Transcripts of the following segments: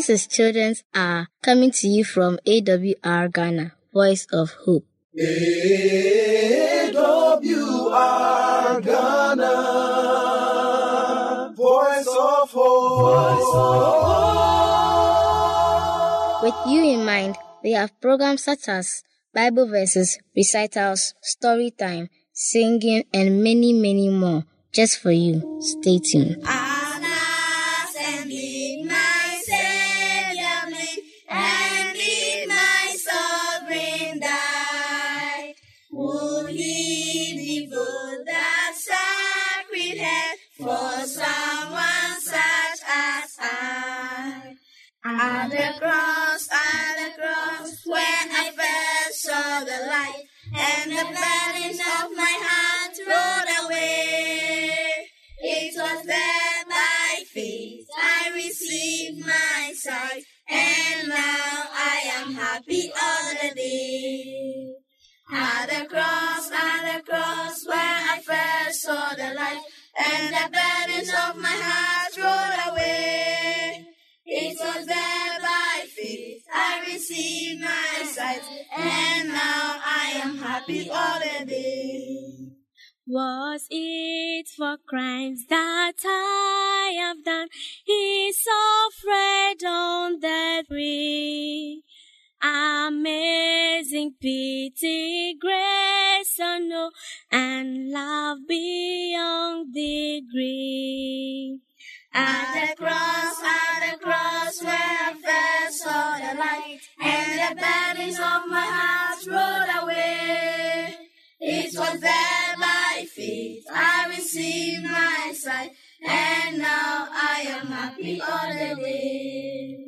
This is Children's Hour coming to you from AWR Ghana, Voice of Hope. AWR Ghana, Voice of Hope. With you in mind, we have programs such as Bible verses, recitals, story time, singing, and many, many more just for you. Stay tuned. At the cross, at the cross, when I first saw the light, and the burdens of my heart rolled away. It was there by faith I received my sight, and now I am happy all the day. At the cross, at the cross, when I first saw the light, and the burdens of my heart rolled away. It was there by faith I received my sight, and now I am happy all the day. Was it for crimes that I have done? He suffered on that tree. Amazing pity, grace unknown, and love beyond the grave. At the cross, at the cross, where I first saw the light, and the burdens of my heart rolled away. It was there by faith I received my sight, and now I am happy all the day.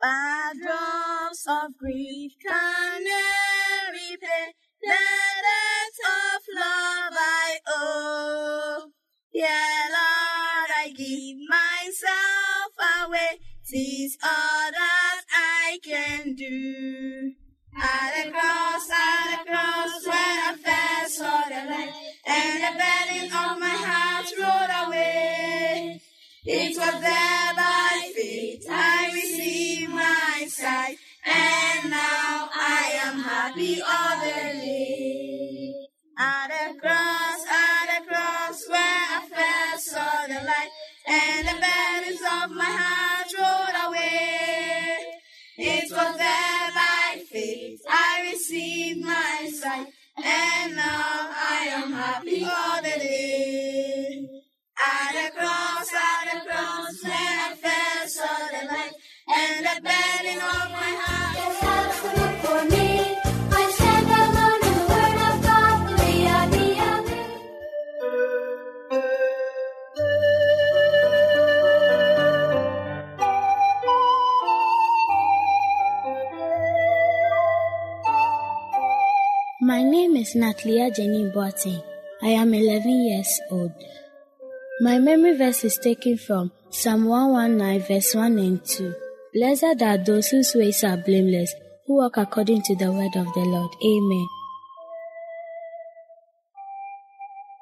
Bad drops of grief can never repay the debt of love I owe. Yeah, Lord, I give myself away. Tis all that I can do. At the cross, at the cross, when I first saw the light, and the burden of my heart rolled away. It was there by faith I received my sight, and now I am happy all the day. At the cross, and the burdens of my heart rolled away. It was there by faith I received my sight, and now I am happy all the day. At the cross, at the cross, when I first saw the light, and the burden of my heart. Name is Natalia Jenny Boateng. I am 11 years old. My memory verse is taken from Psalm 119 verse 1 and 2. Blessed are those whose ways are blameless, who walk according to the word of the Lord. Amen.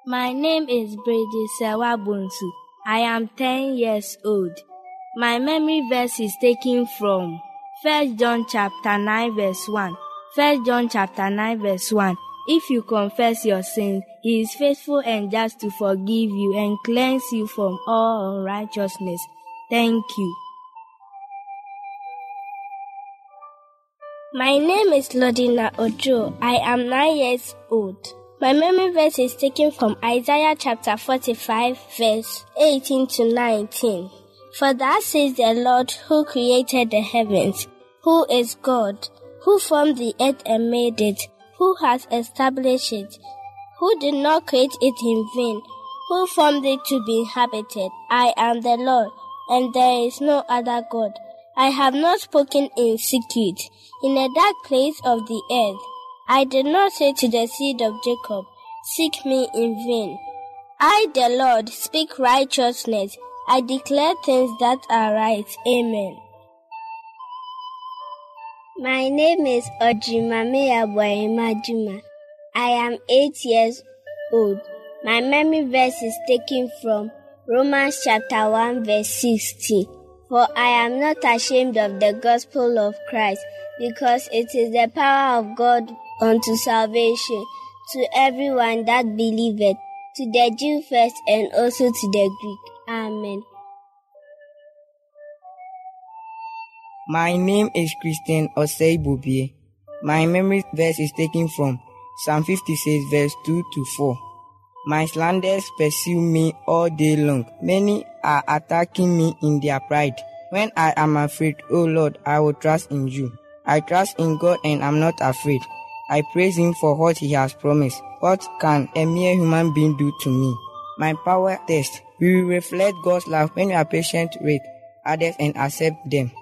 My name is Brady Sewabunsu. I am 10 years old. My memory verse is taken from 1 John chapter 9 verse 1. 1 John chapter 9 verse 1. If you confess your sins, he is faithful and just to forgive you and cleanse you from all unrighteousness. Thank you. My name is Lodina Ojo. I am nine years old. My memory verse is taken from Isaiah chapter 45, verse 18 to 19. For thus says the Lord who created the heavens, who is God, who formed the earth and made it, who has established it, who did not create it in vain, who formed it to be inhabited. I am the Lord, and there is no other God. I have not spoken in secret, in a dark place of the earth. I did not say to the seed of Jacob, Seek me in vain. I, the Lord, speak righteousness. I declare things that are right. Amen. My name is Ojimame Juma. I am eight years old. My memory verse is taken from Romans chapter 1 verse 60. For I am not ashamed of the gospel of Christ, because it is the power of God unto salvation to everyone that believeth, to the Jew first and also to the Greek. Amen. My name is Christian Osei Bobie. My memory verse is taken from Psalm 56 verse 2 to 4. My slanders pursue me all day long. Many are attacking me in their pride. When I am afraid, O Lord, I will trust in you. I trust in God and am not afraid. I praise him for what he has promised. What can a mere human being do to me? My power test. We will reflect God's love when we are patient with others and accept them.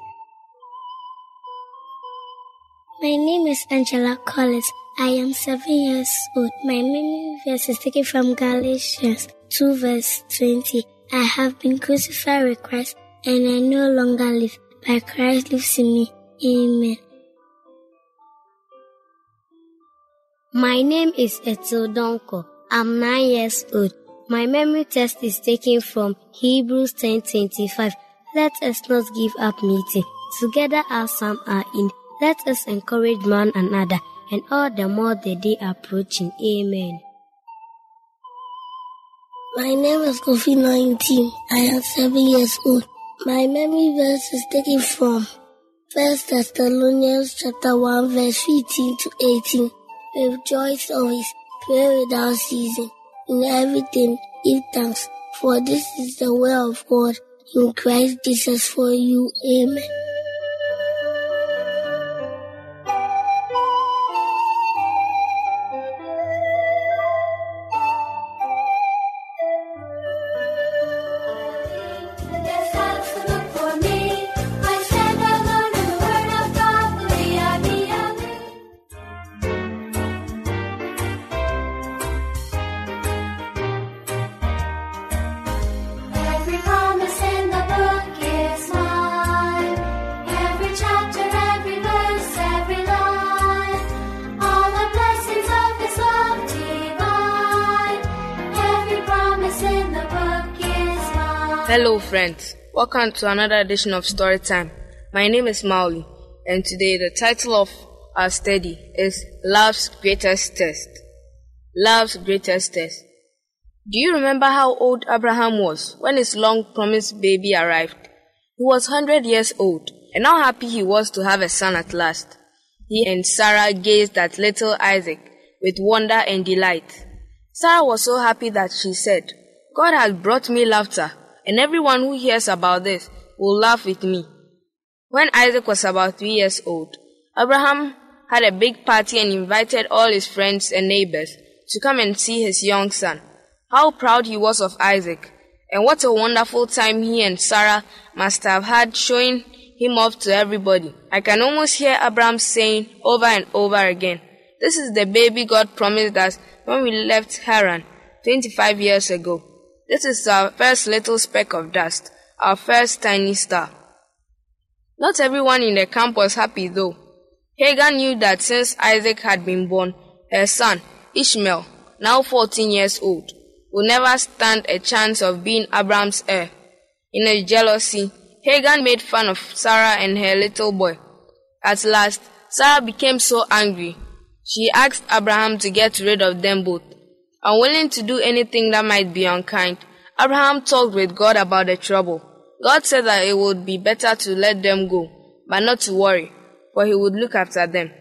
My name is Angela Collins. I am seven years old. My memory verse is taken from Galatians 2 verse 20. I have been crucified with Christ and I no longer live, but Christ lives in me. Amen. My name is Etil Donko. I'm nine years old. My memory test is taken from Hebrews 10:25. Let us not give up meeting together as some are in. Let us encourage one another, and all the more the day approaching. Amen. My name is Kofi 19. I am seven years old. My memory verse is taken from First Thessalonians chapter 1 verse 15 to 18. Rejoice always, pray without ceasing. In everything, give thanks, for this is the will of God in Christ Jesus for you. Amen. Hello, friends. Welcome to another edition of Storytime. My name is Mauli, and today the title of our study is Love's Greatest Test. Love's Greatest Test. Do you remember how old Abraham was when his long promised baby arrived? He was 100 years old, and how happy he was to have a son at last. He and Sarah gazed at little Isaac with wonder and delight. Sarah was so happy that she said, God has brought me laughter, and everyone who hears about this will laugh with me. When Isaac was about three years old, Abraham had a big party and invited all his friends and neighbors to come and see his young son. How proud he was of Isaac, and what a wonderful time he and Sarah must have had showing him off to everybody. I can almost hear Abraham saying over and over again, This is the baby God promised us when we left Haran 25 years ago. This is our first little speck of dust, our first tiny star. Not everyone in the camp was happy though. Hagar knew that since Isaac had been born, her son, Ishmael, now 14 years old, would never stand a chance of being Abraham's heir. In her jealousy, Hagar made fun of Sarah and her little boy. At last, Sarah became so angry. She asked Abraham to get rid of them both. Unwilling to do anything that might be unkind, Abraham talked with God about the trouble. God said that it would be better to let them go, but not to worry, for he would look after them.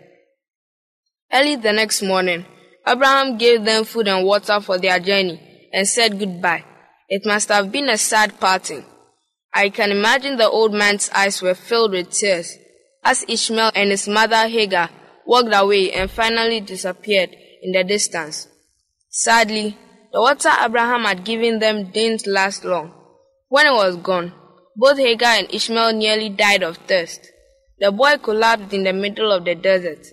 Early the next morning, Abraham gave them food and water for their journey and said goodbye. It must have been a sad parting. I can imagine the old man's eyes were filled with tears as Ishmael and his mother Hagar walked away and finally disappeared in the distance. Sadly, the water Abraham had given them didn't last long. When it was gone, both Hagar and Ishmael nearly died of thirst. The boy collapsed in the middle of the desert,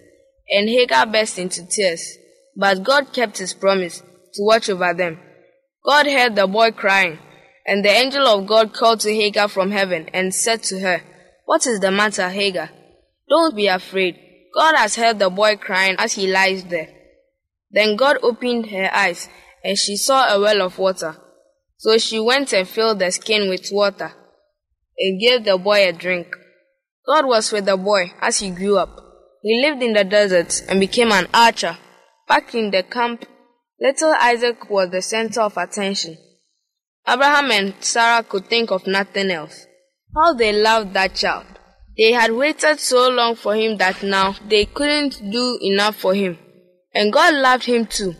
and Hagar burst into tears. But God kept his promise to watch over them. God heard the boy crying, and the angel of God called to Hagar from heaven and said to her, What is the matter, Hagar? Don't be afraid. God has heard the boy crying as he lies there. Then God opened her eyes, and she saw a well of water. So she went and filled the skin with water. and gave the boy a drink. God was with the boy as he grew up. He lived in the desert and became an archer. Back in the camp, little Isaac was the center of attention. Abraham and Sarah could think of nothing else. How they loved that child. They had waited so long for him that now they couldn't do enough for him. And God loved him too.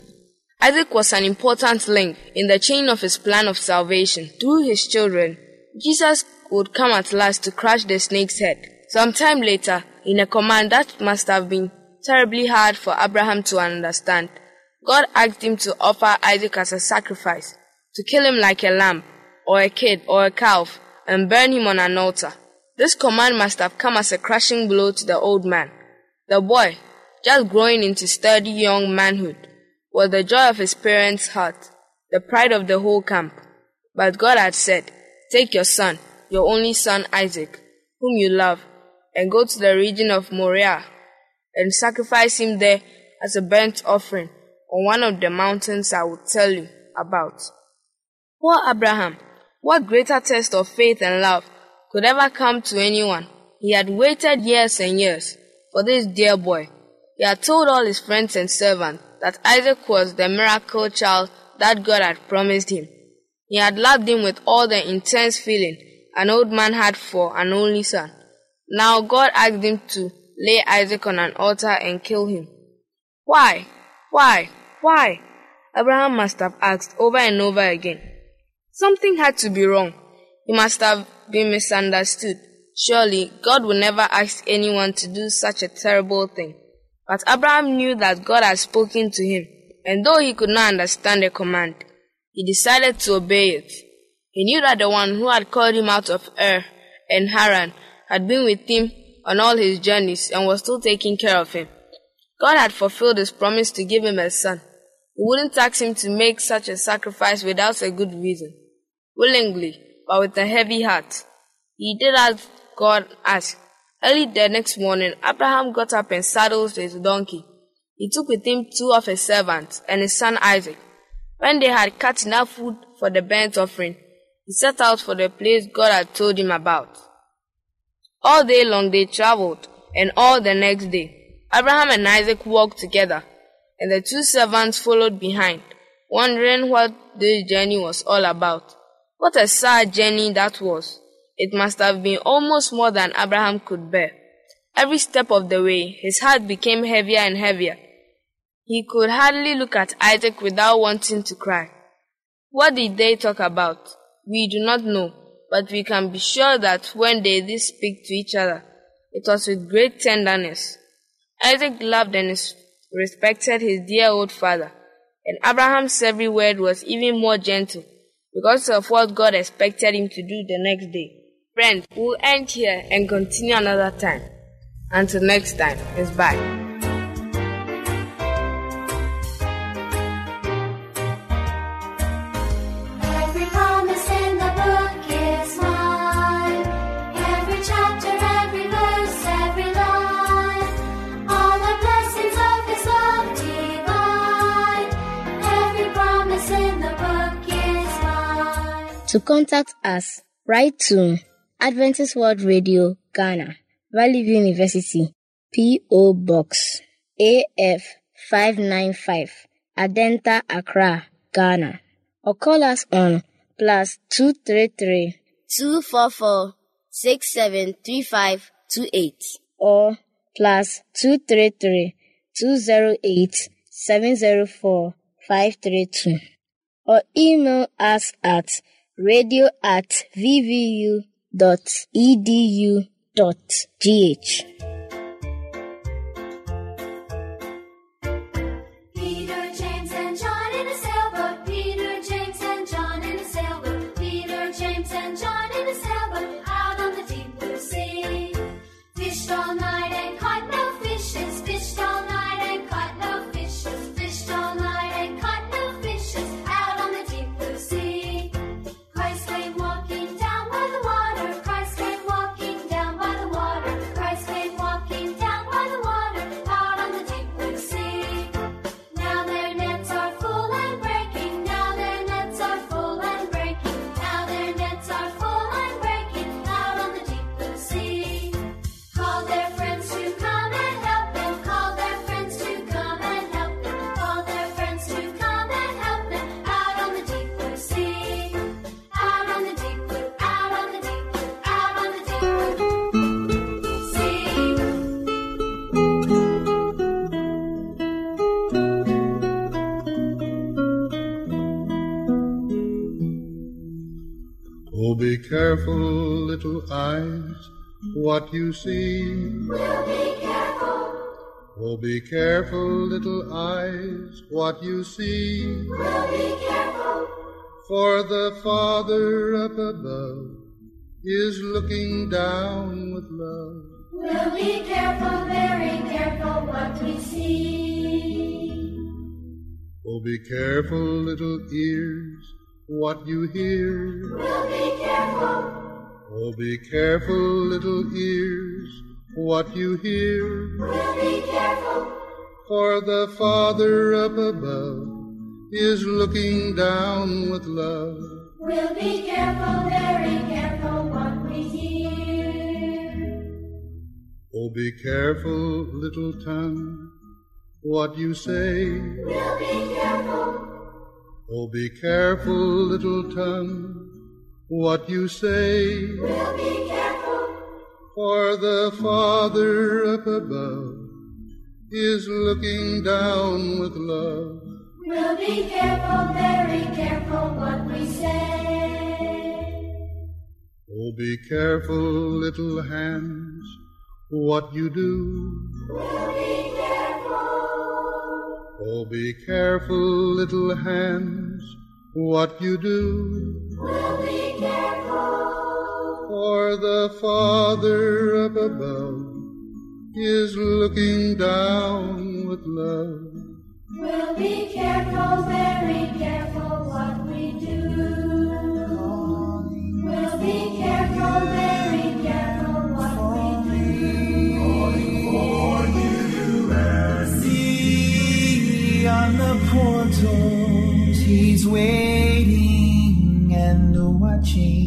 Isaac was an important link in the chain of his plan of salvation. Through his children, Jesus would come at last to crush the snake's head. Some time later, in a command that must have been terribly hard for Abraham to understand, God asked him to offer Isaac as a sacrifice, to kill him like a lamb, or a kid, or a calf, and burn him on an altar. This command must have come as a crushing blow to the old man. The boy, just growing into sturdy young manhood, was the joy of his parents' heart, the pride of the whole camp. But God had said, Take your son, your only son Isaac, whom you love, and go to the region of Moriah, and sacrifice him there as a burnt offering on one of the mountains I will tell you about. Poor Abraham, what greater test of faith and love could ever come to anyone? He had waited years and years for this dear boy. He had told all his friends and servants that Isaac was the miracle child that God had promised him. He had loved him with all the intense feeling an old man had for an only son. Now God asked him to lay Isaac on an altar and kill him. Why? Why? Why? Abraham must have asked over and over again. Something had to be wrong. He must have been misunderstood. Surely God would never ask anyone to do such a terrible thing. But Abraham knew that God had spoken to him, and though he could not understand the command, he decided to obey it. He knew that the one who had called him out of Ur and Haran had been with him on all his journeys and was still taking care of him. God had fulfilled his promise to give him a son. He wouldn't ask him to make such a sacrifice without a good reason. Willingly, but with a heavy heart, he did as God asked. Early the next morning, Abraham got up and saddled his donkey. He took with him two of his servants and his son Isaac. When they had cut enough food for the burnt offering, he set out for the place God had told him about. All day long they traveled, and all the next day, Abraham and Isaac walked together, and the two servants followed behind, wondering what this journey was all about. What a sad journey that was. It must have been almost more than Abraham could bear. Every step of the way, his heart became heavier and heavier. He could hardly look at Isaac without wanting to cry. What did they talk about? We do not know, but we can be sure that when they did speak to each other, it was with great tenderness. Isaac loved and respected his dear old father, and Abraham's every word was even more gentle because of what God expected him to do the next day. Friends, we'll end here and continue another time. Until next time, it's bye. Every promise in the book is mine. Every chapter, every verse, every line. All the blessings of His love divine. Every promise in the book is mine. To contact us, write to Adventist World Radio, Ghana, Valley View University, P.O. Box, AF 595, Adenta, Accra, Ghana. Or call us on plus 233 244 673528 or plus 233 208 704 532 or email us at radio at vvu.edu.gh. Peter, what you see. We'll be careful. Oh, be careful, little eyes, what you see. We'll be careful. For the Father up above is looking down with love. We'll be careful, very careful what we see. Oh, be careful, little ears, what you hear. We'll be careful. Oh, be careful, little ears, what you hear. We'll be careful. For the Father up above is looking down with love. We'll be careful, very careful what we hear. Oh, be careful, little tongue, what you say. We'll be careful. Oh, be careful, little tongue, what you say. We'll be careful. For the Father up above is looking down with love. We'll be careful, very careful what we say. Oh, be careful, little hands, what you do. We'll be careful. Oh, be careful, little hands, what you do. We'll. For the Father up above is looking down with love. We'll be careful, very careful what we do. We'll be careful, very careful what we do. Calling for you, See on the portals, he's waiting and watching,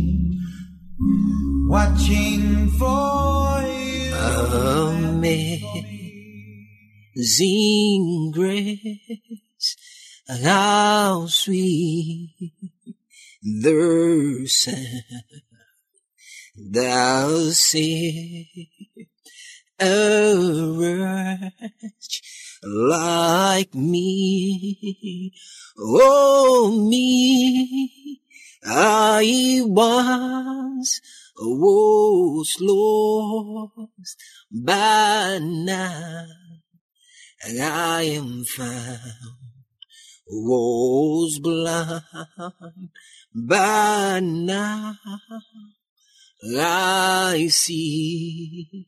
watching for you. Amazing grace, how sweet the sound thou saved a wretch like me. Oh, me, I once was lost, but now I am found. Was blind, but now I see.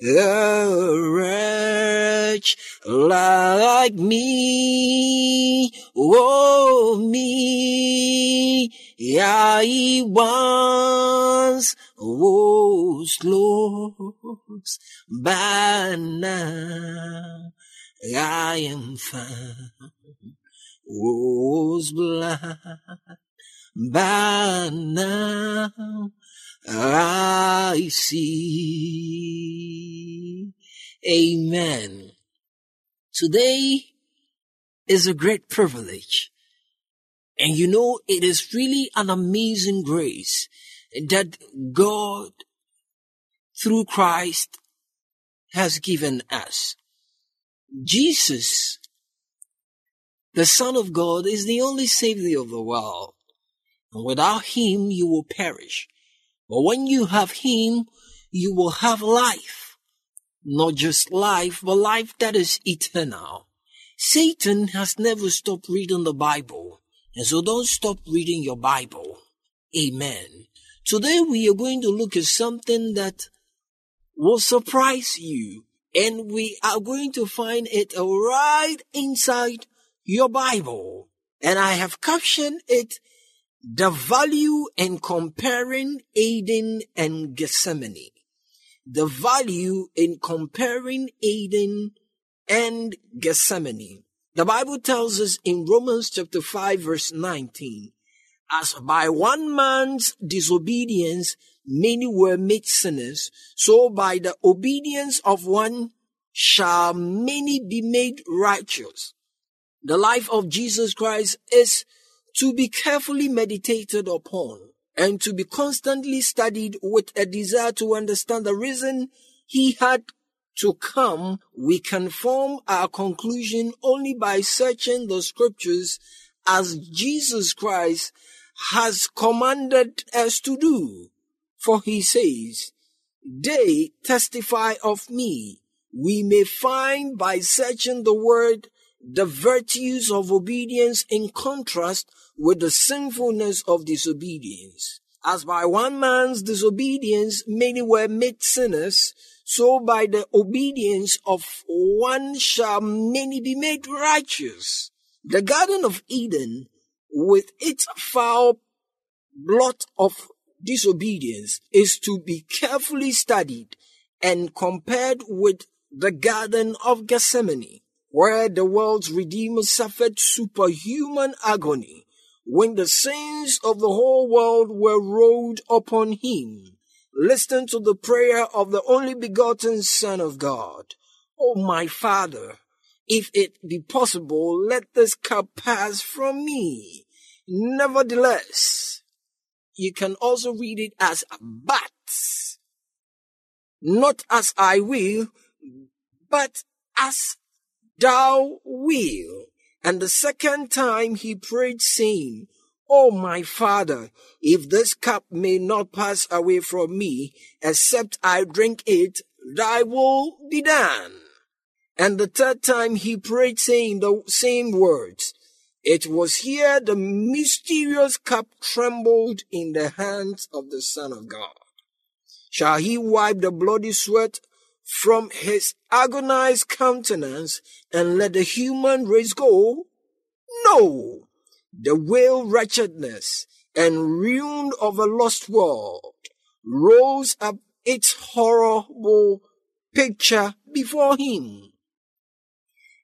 a wretch like me. Oh, me, I once was lost, but now I am found. Was blind, but now I see. Amen. Today is a great privilege. And you know, it is really an amazing grace that God, through Christ, has given us. Jesus, the Son of God, is the only Savior of the world. And without Him, you will perish. But when you have Him, you will have life. Not just life, but life that is eternal. Satan has never stopped reading the Bible. And so don't stop reading your Bible. Amen. Today we are going to look at something that will surprise you. And we are going to find it right inside your Bible. And I have captioned it the value in comparing Eden and Gethsemane. The value in comparing Eden and Gethsemane. The Bible tells us in Romans chapter 5 verse 19, as by one man's disobedience many were made sinners, so by the obedience of one shall many be made righteous. The life of Jesus Christ is to be carefully meditated upon. and to be constantly studied with a desire to understand the reason he had to come, we can form our conclusion only by searching the scriptures as Jesus Christ has commanded us to do. For he says, they testify of me. We may find by searching the word the virtues of obedience in contrast with the sinfulness of disobedience. As by one man's disobedience many were made sinners, so by the obedience of one shall many be made righteous. The Garden of Eden, with its foul blot of disobedience, is to be carefully studied and compared with the Garden of Gethsemane, where the world's Redeemer suffered superhuman agony when the sins of the whole world were rolled upon him. Listen to the prayer of the only begotten Son of God. Oh, my Father, if it be possible, let this cup pass from me. Nevertheless, you can also read it as but, not as I will, but as thou will. And the second time he prayed saying, Oh my father, if this cup may not pass away from me, except I drink it, thy will be done. And the third time he prayed saying the same words. It was here the mysterious cup trembled in the hands of the Son of God. Shall he wipe the bloody sweat from his agonized countenance and let the human race go? No! The wail wretchedness and ruin of a lost world rose up its horrible picture before him.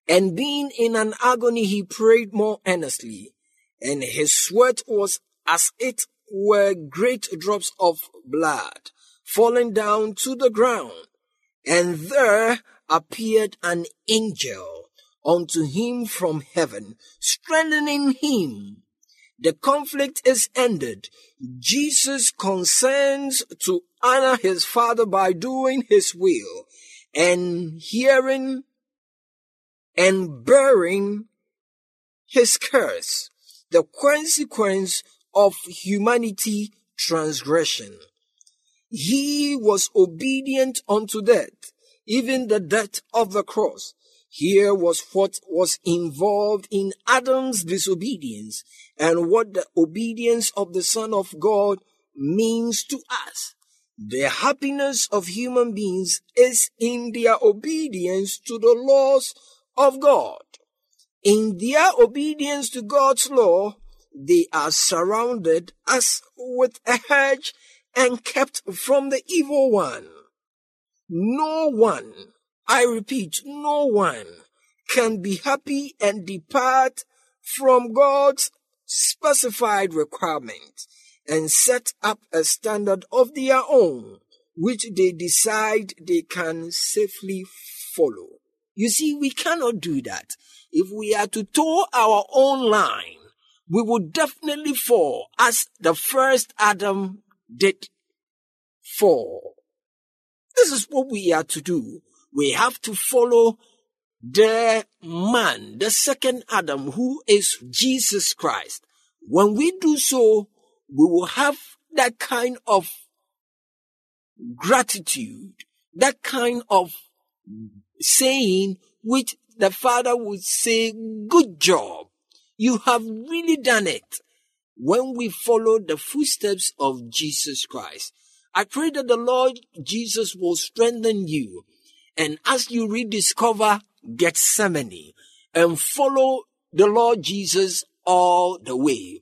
And being in an agony, he prayed more earnestly, and his sweat was as it were great drops of blood falling down to the ground. And there appeared an angel unto him from heaven, strengthening him. The conflict is ended. Jesus consents to honor his father by doing his will and hearing and bearing his curse, the consequence of humanity transgression. He was obedient unto death, even the death of the cross. Here was what was involved in Adam's disobedience and what the obedience of the Son of God means to us. The happiness of human beings is in their obedience to the laws of God. In their obedience to God's law, they are surrounded as with a hedge and kept from the evil one. No one, I repeat, no one can be happy and depart from God's specified requirements and set up a standard of their own, which they decide they can safely follow. You see, we cannot do that. If we are to toe our own line, we would definitely fall as the first Adam did fall. This is what we are to do. We have to follow the man, the second Adam, who is Jesus Christ. When we do so, we will have that kind of gratitude, that kind of saying which the father would say, good job. You have really done it. When we follow the footsteps of Jesus Christ, I pray that the Lord Jesus will strengthen you. And as you rediscover Gethsemane and follow the Lord Jesus all the way,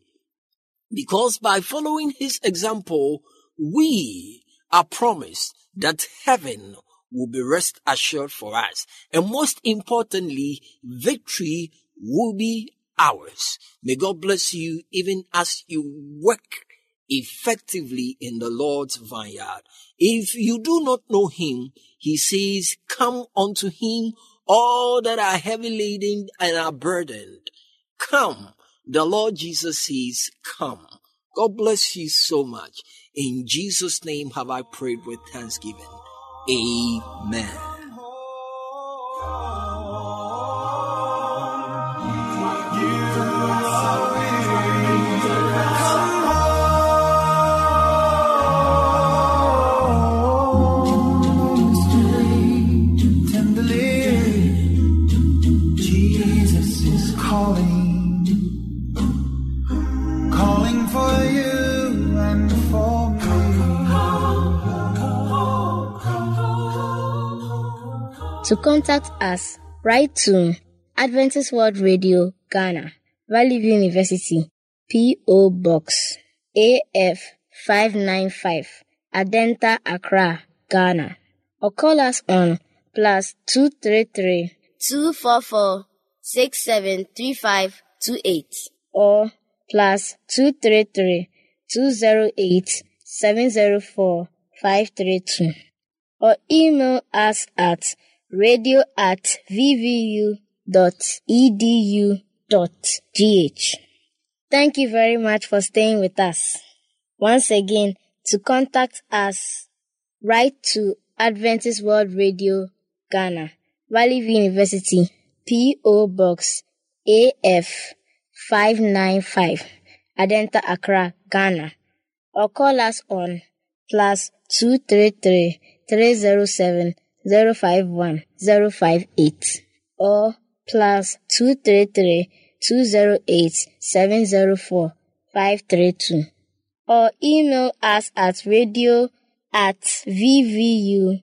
because by following his example, we are promised that heaven will be rest assured for us. And most importantly, victory will be ours. May God bless you even as you work effectively in the Lord's vineyard. If you do not know him, he says, come unto him, all that are heavy laden and are burdened. Come. The Lord Jesus says, come. God bless you so much. In Jesus' name have I prayed with thanksgiving. Amen. Jesus To contact us, write to Adventist World Radio, Ghana, Valley View University, P.O. Box, AF 595, Adenta, Accra, Ghana. Or call us on plus 233 244 673528 or plus 233 208 704 532 or email us at radio at vvu.edu.gh. Thank you very much for staying with us. Once again, to contact us, write to Adventist World Radio, Ghana, Valley University, P.O. Box AF 595, Adenta Accra, Ghana, or call us on plus 233 307 051 058 or plus 233 208 704 532 or email us at radio at vvu.edu.gh.